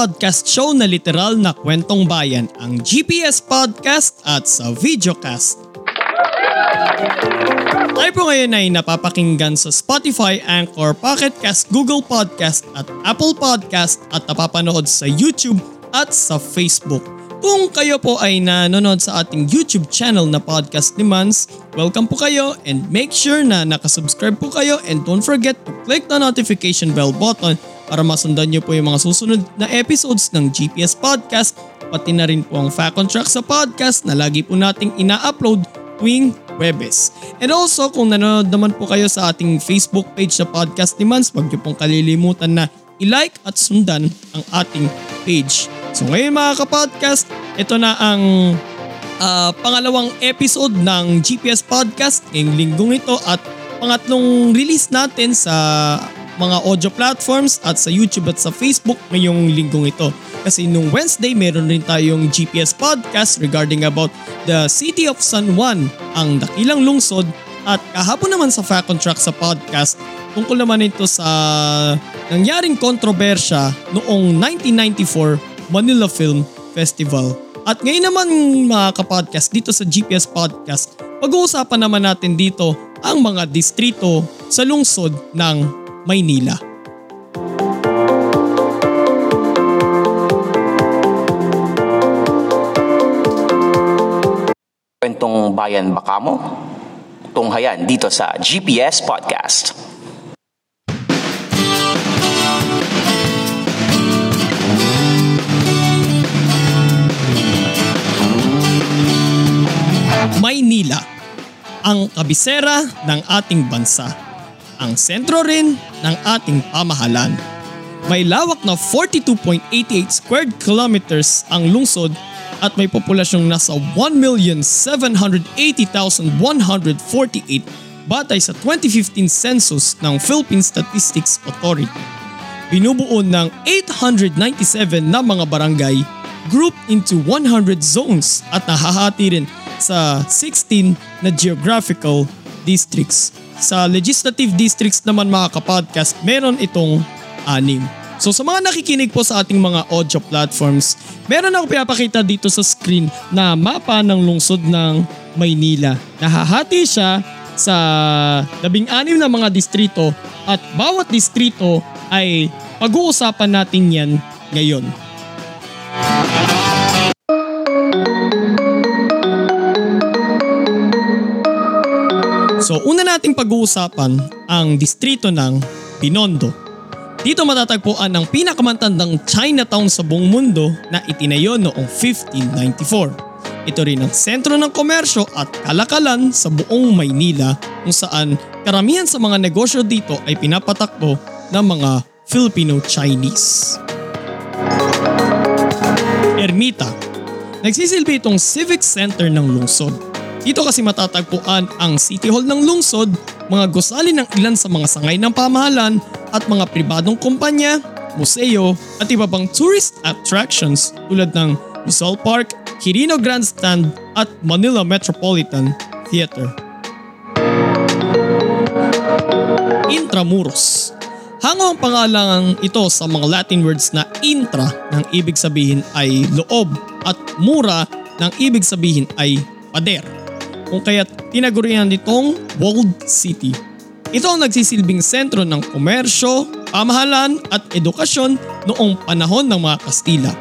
Podcast show na literal na kwentong bayan, ang GPS Podcast at sa Videocast. Tayo po ngayon ay napapakinggan sa Spotify, Anchor, Pocket Cast, Google Podcast at Apple Podcast at napapanood sa YouTube at sa Facebook. Kung kayo po ay nanonood sa ating YouTube channel na Podcast ni Mans, welcome po kayo and make sure na nakasubscribe po kayo and don't forget to click the notification bell button para masundan nyo po yung mga susunod na episodes ng GPS Podcast pati na rin po ang Fact on Track sa podcast na lagi po nating ina-upload tuwing Webes. And also kung nanonood naman po kayo sa ating Facebook page sa podcast ni Mans, huwag nyo pong kalilimutan na i-like at sundan ang ating page. So ngayon mga kapodcast, ito na ang uh, pangalawang episode ng GPS Podcast ngayong linggong ito at pangatlong release natin sa mga audio platforms at sa YouTube at sa Facebook ngayong linggong ito. Kasi nung Wednesday meron rin tayong GPS podcast regarding about the city of San Juan, ang dakilang lungsod at kahapon naman sa Fact on Track sa podcast tungkol naman ito sa nangyaring kontrobersya noong 1994 Manila Film Festival. At ngayon naman mga kapodcast dito sa GPS Podcast, pag-uusapan naman natin dito ang mga distrito sa lungsod ng Maynila. Kwentong bayan baka mo? Tunghayan dito sa GPS Podcast. Maynila, ang kabisera ng ating bansa. Ang sentro rin ng ating pamahalan. May lawak na 42.88 square kilometers ang lungsod at may populasyong nasa 1,780,148 batay sa 2015 census ng Philippine Statistics Authority. Binubuo ng 897 na mga barangay grouped into 100 zones at nahahati rin sa 16 na geographical districts. Sa legislative districts naman mga kapodcast, meron itong anim. So sa mga nakikinig po sa ating mga audio platforms, meron ako pinapakita dito sa screen na mapa ng lungsod ng Maynila. Nahahati siya sa labing-anim na mga distrito at bawat distrito ay pag-uusapan natin yan ngayon. So una nating pag-uusapan ang distrito ng Binondo. Dito matatagpuan ang pinakamatandang Chinatown sa buong mundo na itinayo noong 1594. Ito rin ang sentro ng komersyo at kalakalan sa buong Maynila kung saan karamihan sa mga negosyo dito ay pinapatakbo ng mga Filipino-Chinese. Ermita Nagsisilbi itong civic center ng lungsod dito kasi matatagpuan ang City Hall ng lungsod, mga gusali ng ilan sa mga sangay ng pamahalan at mga pribadong kumpanya, museo at iba pang tourist attractions tulad ng Rizal Park, Quirino Grandstand at Manila Metropolitan Theater. Intramuros Hango ang pangalan ito sa mga Latin words na intra ng ibig sabihin ay loob at mura ng ibig sabihin ay pader kung kaya't tinagurian nitong Walled City. Ito ang nagsisilbing sentro ng komersyo, pamahalan at edukasyon noong panahon ng mga Kastila.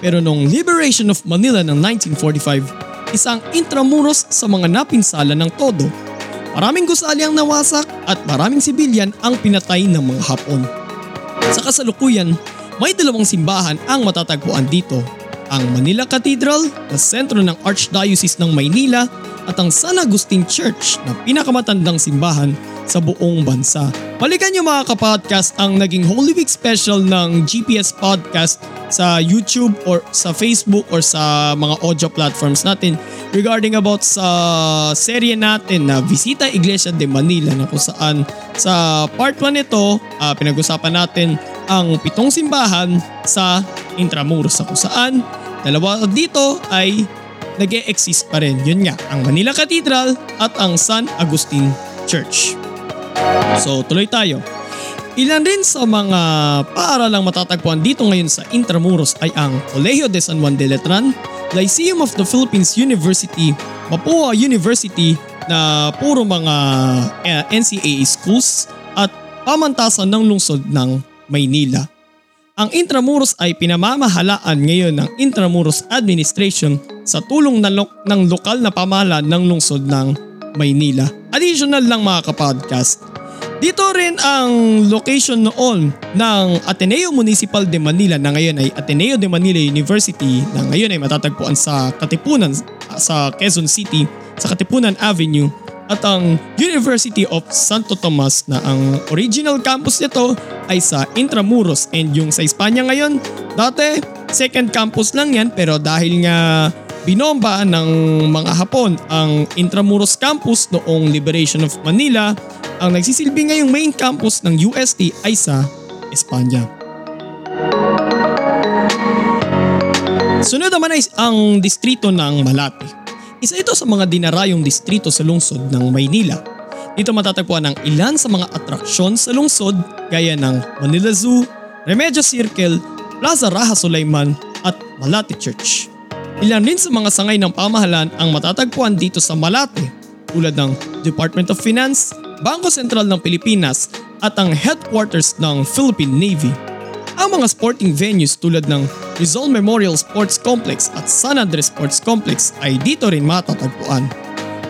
Pero noong Liberation of Manila ng 1945, isang intramuros sa mga napinsala ng todo. Maraming gusali ang nawasak at maraming sibilyan ang pinatay ng mga Hapon. Sa kasalukuyan, may dalawang simbahan ang matatagpuan dito. Ang Manila Cathedral na sentro ng Archdiocese ng Maynila at ang San Agustin Church na pinakamatandang simbahan sa buong bansa. Balikan niyo mga kapodcast ang naging Holy Week special ng GPS Podcast sa YouTube or sa Facebook or sa mga audio platforms natin regarding about sa serye natin na Visita Iglesia de Manila na kung saan sa part 1 nito uh, pinag-usapan natin ang pitong simbahan sa Intramuros sa kung saan dalawa dito ay nag exist pa rin. Yun nga, ang Manila Cathedral at ang San Agustin Church. So tuloy tayo. Ilan rin sa mga paaralang matatagpuan dito ngayon sa Intramuros ay ang Colegio de San Juan de Letran, Lyceum of the Philippines University, Mapua University na puro mga eh, NCAA schools at pamantasan ng lungsod ng Maynila. Ang Intramuros ay pinamamahalaan ngayon ng Intramuros Administration sa tulong ng, lo- ng lokal na pamahalaan ng lungsod ng Maynila. Additional lang mga kapodcast, dito rin ang location noon ng Ateneo Municipal de Manila na ngayon ay Ateneo de Manila University na ngayon ay matatagpuan sa Katipunan sa Quezon City sa Katipunan Avenue at ang University of Santo Tomas na ang original campus nito ay sa Intramuros and yung sa Espanya ngayon dati second campus lang yan pero dahil nga binomba ng mga Hapon ang Intramuros campus noong Liberation of Manila ang nagsisilbi ngayong main campus ng UST ay sa Espanya. Sunod naman ay ang distrito ng Malate. Isa ito sa mga dinarayong distrito sa lungsod ng Maynila. Dito matatagpuan ang ilan sa mga atraksyon sa lungsod gaya ng Manila Zoo, Remedios Circle, Plaza Raha Sulaiman at Malate Church. Ilan rin sa mga sangay ng pamahalaan ang matatagpuan dito sa Malate tulad ng Department of Finance, Bangko Sentral ng Pilipinas at ang headquarters ng Philippine Navy. Ang mga sporting venues tulad ng Rizal Memorial Sports Complex at San Andres Sports Complex ay dito rin matatagpuan.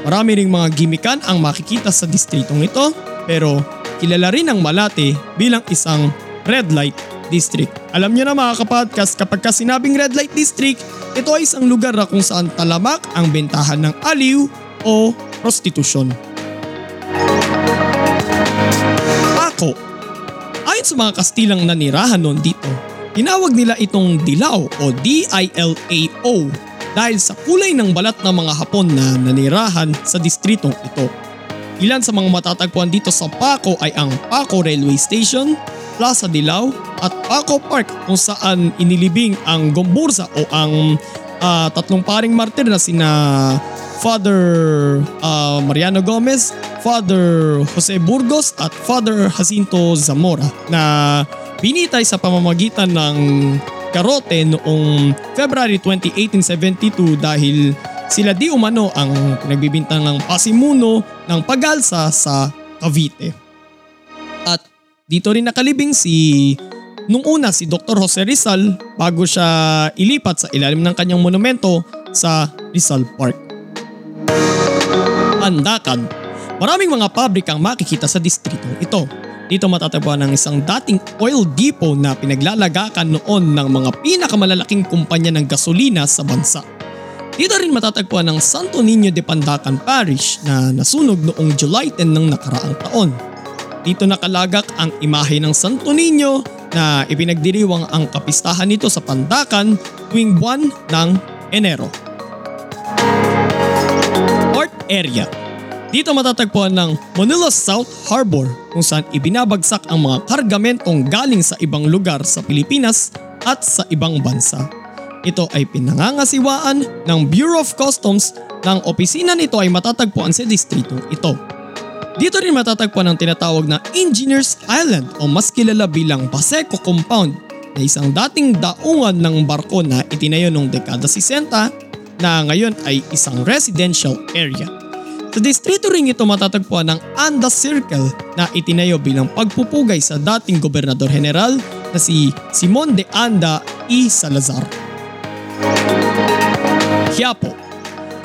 Marami ring mga gimikan ang makikita sa distritong ito pero kilala rin ang Malate bilang isang red light district. Alam niyo na mga kapodcast kapag ka sinabing red light district, ito ay isang lugar na kung saan talamak ang bentahan ng aliw o prostitusyon. Paco Ayon sa mga Kastilang nanirahan noon dito, tinawag nila itong Dilao o D-I-L-A-O dahil sa kulay ng balat ng mga Hapon na nanirahan sa distritong ito. Ilan sa mga matatagpuan dito sa Paco ay ang Paco Railway Station, Plaza Dilao at Paco Park kung saan inilibing ang Gomburza o ang uh, tatlong paring martir na sina Father uh, Mariano Gomez, Father Jose Burgos at Father Jacinto Zamora na binitay sa pamamagitan ng karote noong February 20, 1872 dahil sila di umano ang pinagbibintang ng pasimuno ng pag-alsa sa Cavite. At dito rin nakalibing si nung una si Dr. Jose Rizal bago siya ilipat sa ilalim ng kanyang monumento sa Rizal Park. Pandakan. Maraming mga pabrika ang makikita sa distrito ito. Dito matatagpuan ang isang dating oil depot na pinaglalagakan noon ng mga pinakamalalaking kumpanya ng gasolina sa bansa. Dito rin matatagpuan ang Santo Niño de Pandacan Parish na nasunog noong July 10 ng nakaraang taon. Dito nakalagak ang imahe ng Santo Niño na ipinagdiriwang ang kapistahan nito sa Pandacan tuwing buwan ng Enero area. Dito matatagpuan ng Manila South Harbor kung saan ibinabagsak ang mga kargamentong galing sa ibang lugar sa Pilipinas at sa ibang bansa. Ito ay pinangangasiwaan ng Bureau of Customs ng opisina nito ay matatagpuan sa distrito ito. Dito rin matatagpuan ang tinatawag na Engineers Island o mas kilala bilang Paseco Compound na isang dating daungan ng barko na itinayo noong dekada 60 na ngayon ay isang residential area. Sa distrito ring ito matatagpuan ang Anda Circle na itinayo bilang pagpupugay sa dating gobernador general na si Simon de Anda y Salazar. Quiapo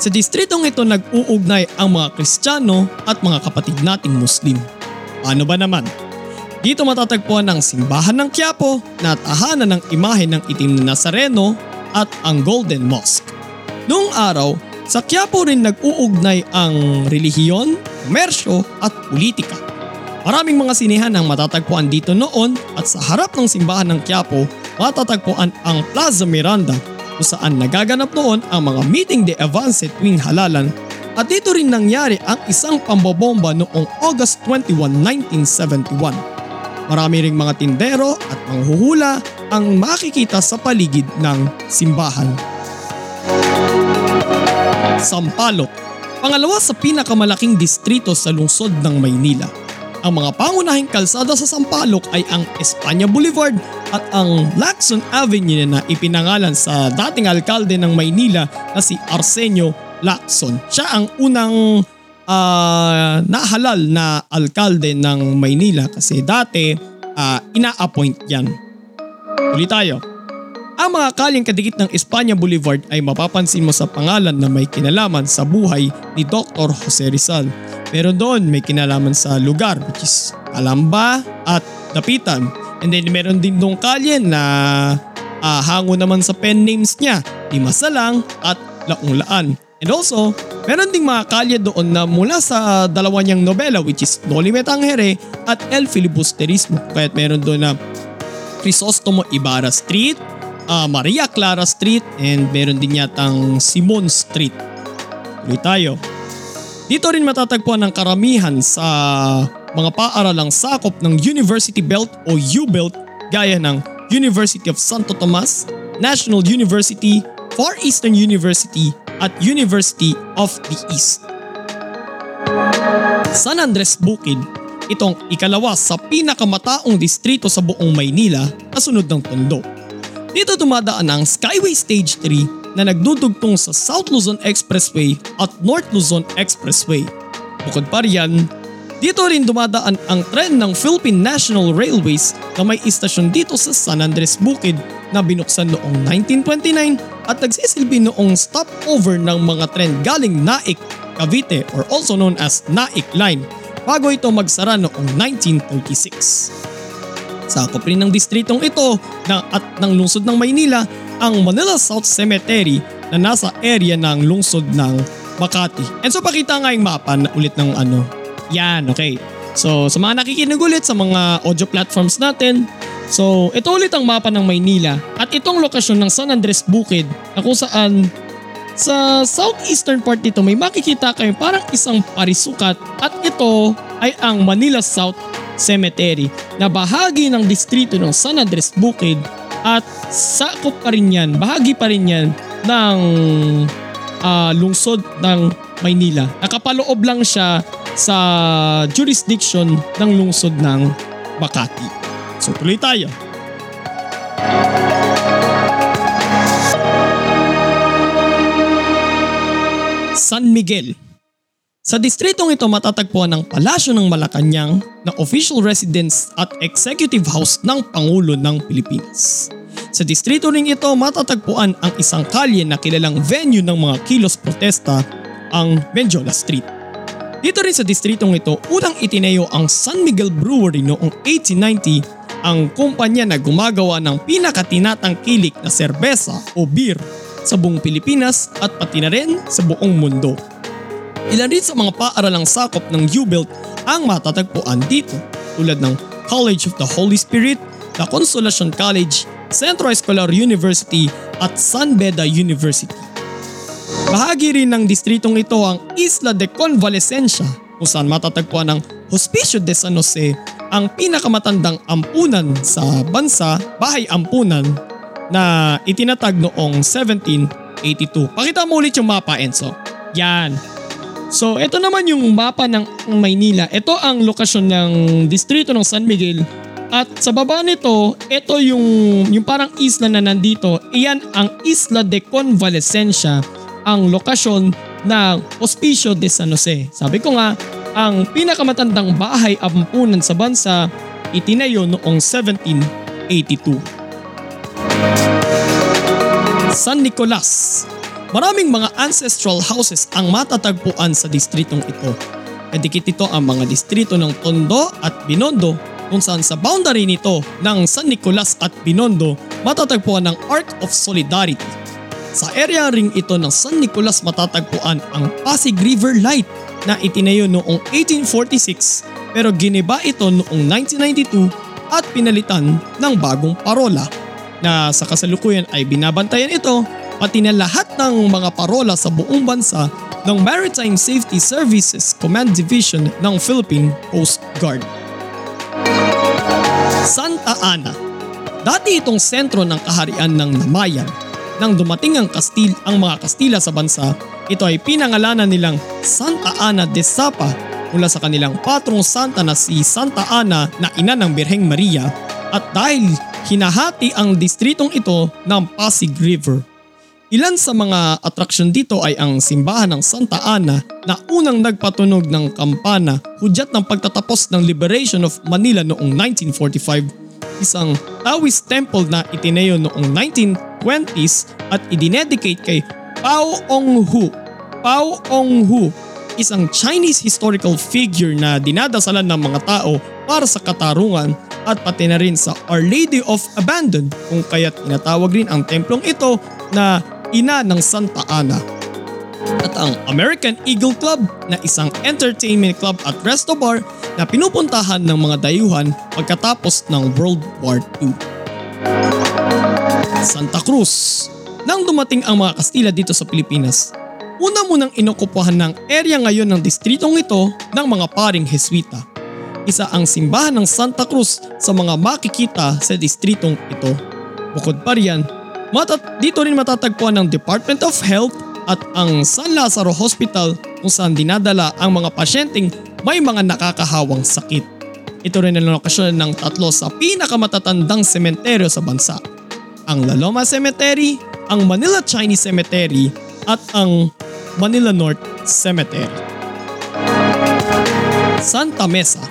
Sa distritong ito nag-uugnay ang mga Kristiyano at mga kapatid nating Muslim. Paano ba naman? Dito matatagpuan ang simbahan ng Quiapo na tahanan ng imahe ng itim na Nazareno at ang Golden Mosque. Noong araw, sa Quiapo rin nag-uugnay ang relihiyon, komersyo at politika. Maraming mga sinihan ang matatagpuan dito noon at sa harap ng simbahan ng Quiapo matatagpuan ang Plaza Miranda kung saan nagaganap noon ang mga meeting de avance tuwing halalan at dito rin nangyari ang isang pambobomba noong August 21, 1971. Marami ring mga tindero at manghuhula ang makikita sa paligid ng simbahan. Sampaloc, pangalawa sa pinakamalaking distrito sa lungsod ng Maynila. Ang mga pangunahing kalsada sa Sampaloc ay ang Espanya Boulevard at ang Lacson Avenue na ipinangalan sa dating alkalde ng Maynila na si Arsenio Lacson. Siya ang unang uh, nahalal na alkalde ng Maynila kasi dati uh, ina-appoint yan. Ulit tayo. Ang mga kalyang kadikit ng Espanya Boulevard ay mapapansin mo sa pangalan na may kinalaman sa buhay ni Dr. Jose Rizal. Pero doon may kinalaman sa lugar which is Alamba at Dapitan. And then meron din doon kalye na uh, hango naman sa pen names niya, Dimasalang at Launglaan. And also, meron ding mga kalye doon na mula sa dalawa niyang nobela which is Noli Metangere at El Filibusterismo. Kaya't meron doon na Crisostomo Ibarra Street, uh, Maria Clara Street and meron din yatang Simon Street. Tuloy tayo. Dito rin matatagpuan ang karamihan sa mga paaralang sakop ng University Belt o U-Belt gaya ng University of Santo Tomas, National University, Far Eastern University at University of the East. San Andres Bukid, itong ikalawa sa pinakamataong distrito sa buong Maynila kasunod ng Tondo. Dito dumadaan ang Skyway Stage 3 na nagdudugtong sa South Luzon Expressway at North Luzon Expressway. Bukod pa riyan, dito rin dumadaan ang tren ng Philippine National Railways na may istasyon dito sa San Andres Bukid na binuksan noong 1929 at nagsisilbi noong stopover ng mga tren galing Naik, Cavite or also known as Naik Line bago ito magsara noong 1936. Sakop rin ng distritong ito ng, at ng lungsod ng Maynila ang Manila South Cemetery na nasa area ng lungsod ng Makati. And so pakita nga yung mapa na ulit ng ano. Yan, okay. So sa mga nakikinig ulit sa mga audio platforms natin, so ito ulit ang mapa ng Maynila at itong lokasyon ng San Andres Bukid na kung saan sa southeastern part dito may makikita kayo parang isang parisukat at ito ay ang Manila South Cemetery na bahagi ng distrito ng San Andres Bukid at sakop pa rin yan, bahagi pa rin yan ng uh, lungsod ng Maynila. Nakapaloob lang siya sa jurisdiction ng lungsod ng Makati. So tuloy tayo. San Miguel sa distritong ito matatagpuan ang Palasyo ng Malacanang na official residence at executive house ng Pangulo ng Pilipinas. Sa distrito ring ito matatagpuan ang isang kalye na kilalang venue ng mga kilos protesta, ang Menjola Street. Dito rin sa distritong ito unang itineo ang San Miguel Brewery noong 1890 ang kumpanya na gumagawa ng pinakatinatangkilik na serbesa o beer sa buong Pilipinas at pati na rin sa buong mundo. Ilan rin sa mga paaralang sakop ng U-Belt ang matatagpuan dito tulad ng College of the Holy Spirit, La Consolacion College, Centro Escolar University at San Beda University. Bahagi rin ng distritong ito ang Isla de Convalescencia kung saan matatagpuan ang Hospicio de San Jose, ang pinakamatandang ampunan sa bansa, bahay ampunan na itinatag noong 1782. Pakita mo ulit yung mapa Enzo. Yan, So ito naman yung mapa ng Maynila. Ito ang lokasyon ng distrito ng San Miguel. At sa baba nito, ito yung, yung parang isla na nandito. Iyan ang Isla de Convalescencia, ang lokasyon ng Hospicio de San Jose. Sabi ko nga, ang pinakamatandang bahay ampunan sa bansa itinayo noong 1782. San Nicolas Maraming mga ancestral houses ang matatagpuan sa distritong ito. Kadikit ito ang mga distrito ng Tondo at Binondo kung saan sa boundary nito ng San Nicolas at Binondo matatagpuan ang Ark of Solidarity. Sa area ring ito ng San Nicolas matatagpuan ang Pasig River Light na itinayo noong 1846 pero giniba ito noong 1992 at pinalitan ng bagong parola na sa kasalukuyan ay binabantayan ito pati na lahat ng mga parola sa buong bansa ng Maritime Safety Services Command Division ng Philippine Coast Guard. Santa Ana Dati itong sentro ng kaharian ng Namayan. Nang dumating ang Kastil ang mga Kastila sa bansa, ito ay pinangalanan nilang Santa Ana de Sapa mula sa kanilang patrong santa na si Santa Ana na ina ng Birheng Maria at dahil hinahati ang distritong ito ng Pasig River. Ilan sa mga atraksyon dito ay ang simbahan ng Santa Ana na unang nagpatunog ng kampana hudyat ng pagtatapos ng liberation of Manila noong 1945, isang Taoist temple na itineo noong 1920s at idinedicate kay Pao Ong Hu. Pao Ong Hu, isang Chinese historical figure na dinadasalan ng mga tao para sa katarungan at pati na rin sa Our Lady of Abandon kung kaya't tinatawag rin ang templong ito na ina ng Santa Ana. At ang American Eagle Club na isang entertainment club at resto bar na pinupuntahan ng mga dayuhan pagkatapos ng World War II. Santa Cruz Nang dumating ang mga Kastila dito sa Pilipinas, una munang inokupahan ng area ngayon ng distritong ito ng mga paring Heswita. Isa ang simbahan ng Santa Cruz sa mga makikita sa distritong ito. Bukod pa riyan, Matat dito rin matatagpuan ng Department of Health at ang San Lazaro Hospital kung saan dinadala ang mga pasyenteng may mga nakakahawang sakit. Ito rin ang lokasyon ng tatlo sa pinakamatatandang sementeryo sa bansa. Ang La Loma Cemetery, ang Manila Chinese Cemetery at ang Manila North Cemetery. Santa Mesa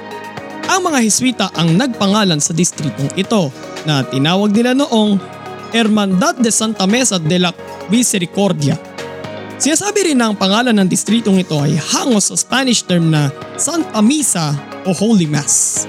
Ang mga Hiswita ang nagpangalan sa distritong ito na tinawag nila noong Hermandad de Santa Mesa de la Misericordia. Sinasabi rin na ang pangalan ng distritong ito ay hango sa Spanish term na Santa Misa o Holy Mass.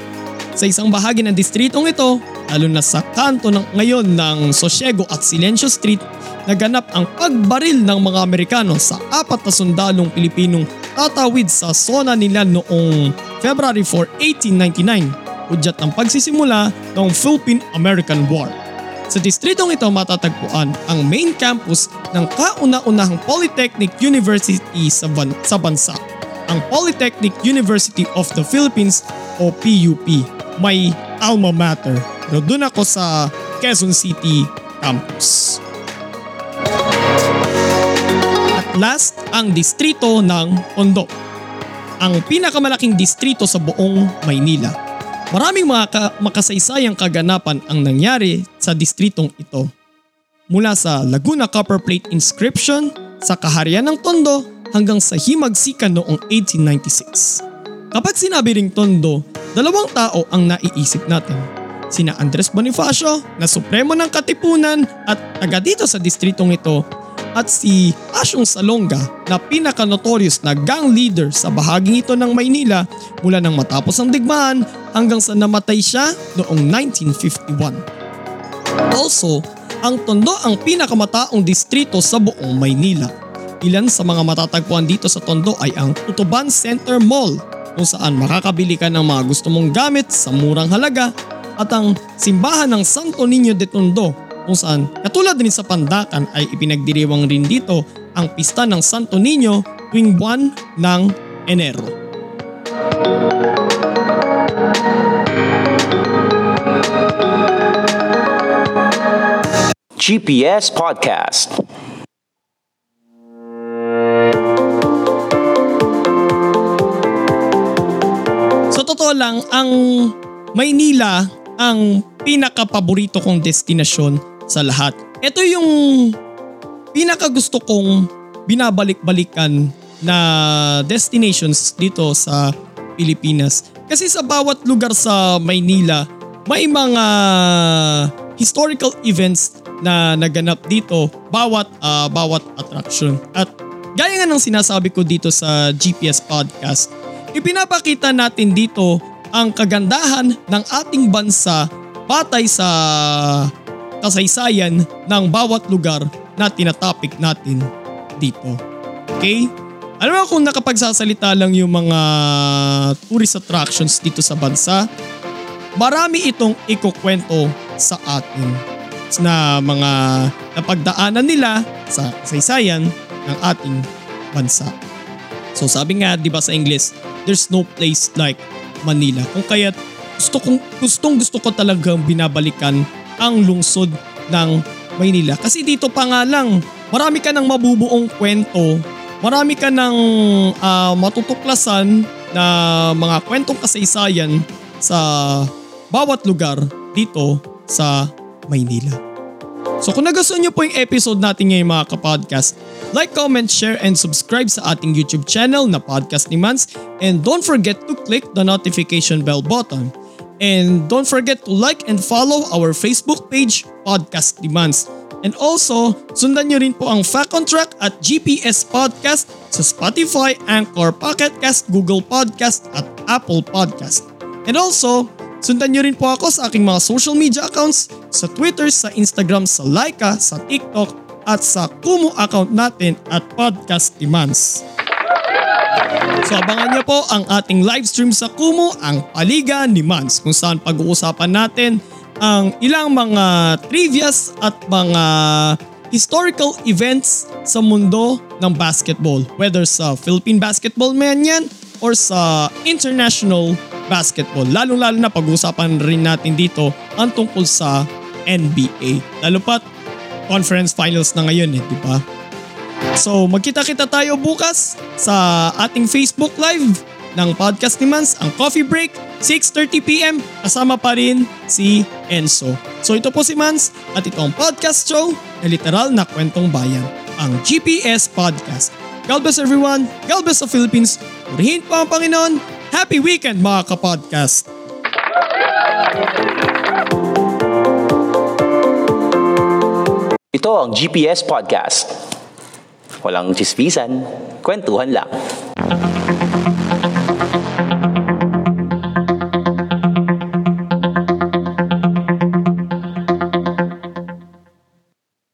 Sa isang bahagi ng distritong ito, lalo na sa kanto ng ngayon ng Sosiego at Silencio Street, naganap ang pagbaril ng mga Amerikano sa apat na sundalong Pilipinong tatawid sa zona nila noong February 4, 1899, udyat ng pagsisimula ng Philippine-American War. Sa distritong ito matatagpuan ang main campus ng kauna-unahang Polytechnic University sa, ban- sa bansa, ang Polytechnic University of the Philippines o PUP. May alma mater. Pero doon ako sa Quezon City campus. At last, ang distrito ng Tondo. Ang pinakamalaking distrito sa buong Maynila. Maraming mga ka- makasaysayang kaganapan ang nangyari sa distritong ito. Mula sa Laguna Copper Plate inscription, sa kaharian ng Tondo hanggang sa himagsikan noong 1896. Kapag sinabi ring Tondo, dalawang tao ang naiisip natin. Sina Andres Bonifacio na supremo ng katipunan at taga dito sa distritong ito at si Asyong Salonga na pinaka-notorious na gang leader sa bahaging ito ng Maynila mula nang matapos ang digmaan hanggang sa namatay siya noong 1951. Also, ang Tondo ang pinakamataong distrito sa buong Maynila. Ilan sa mga matatagpuan dito sa Tondo ay ang Tutuban Center Mall kung saan makakabili ka ng mga gusto mong gamit sa murang halaga at ang simbahan ng Santo Niño de Tondo kung saan katulad din sa Pandakan ay ipinagdiriwang rin dito ang pista ng Santo Niño tuwing buwan ng Enero. GPS Podcast. Sa totoo lang, ang Maynila ang pinaka-paborito kong destinasyon sa lahat. Ito yung pinaka-gusto kong binabalik-balikan na destinations dito sa Pilipinas. Kasi sa bawat lugar sa Maynila, may mga historical events na naganap dito bawat uh, bawat attraction. At gaya nga ng sinasabi ko dito sa GPS podcast, ipinapakita natin dito ang kagandahan ng ating bansa batay sa kasaysayan ng bawat lugar na tinatopic natin dito. Okay? Alam mo kung nakapagsasalita lang yung mga tourist attractions dito sa bansa, marami itong ikukwento sa atin na mga napagdaanan nila sa kasaysayan ng ating bansa. So sabi nga 'di ba sa English, there's no place like Manila. Kung kaya gusto kong gustong gusto ko talagang binabalikan ang lungsod ng Maynila. Kasi dito pa nga lang, marami ka ng mabubuong kwento, marami ka ng uh, matutuklasan na mga kwentong kasaysayan sa bawat lugar dito sa Maynila. So kung nagustuhan nyo po yung episode natin ngayon mga kapodcast, like, comment, share, and subscribe sa ating YouTube channel na Podcast ni Mans. And don't forget to click the notification bell button. And don't forget to like and follow our Facebook page, Podcast ni Mans. And also, sundan nyo rin po ang Fact on Track at GPS Podcast sa Spotify, Anchor, Pocket Cast, Google Podcast at Apple Podcast. And also, sundan nyo rin po ako sa aking mga social media accounts sa Twitter, sa Instagram, sa Laika, sa TikTok at sa Kumu account natin at Podcast Demands. So abangan niyo po ang ating live stream sa Kumu, ang Paliga ni Mans kung saan pag-uusapan natin ang ilang mga trivias at mga historical events sa mundo ng basketball. Whether sa Philippine basketball man yan or sa international basketball. Lalo-lalo na pag-uusapan rin natin dito ang tungkol sa NBA. Lalo pat conference finals na ngayon eh, di ba? So magkita-kita tayo bukas sa ating Facebook Live ng Podcast ni Mans, ang Coffee Break, 6.30pm, kasama pa rin si Enzo. So ito po si Mans at ito ang podcast show na literal na kwentong bayan, ang GPS Podcast. God bless everyone, God bless the Philippines, purihin po ang Panginoon, happy weekend mga kapodcast! Ito ang GPS Podcast. Walang chismisan, kwentuhan lang.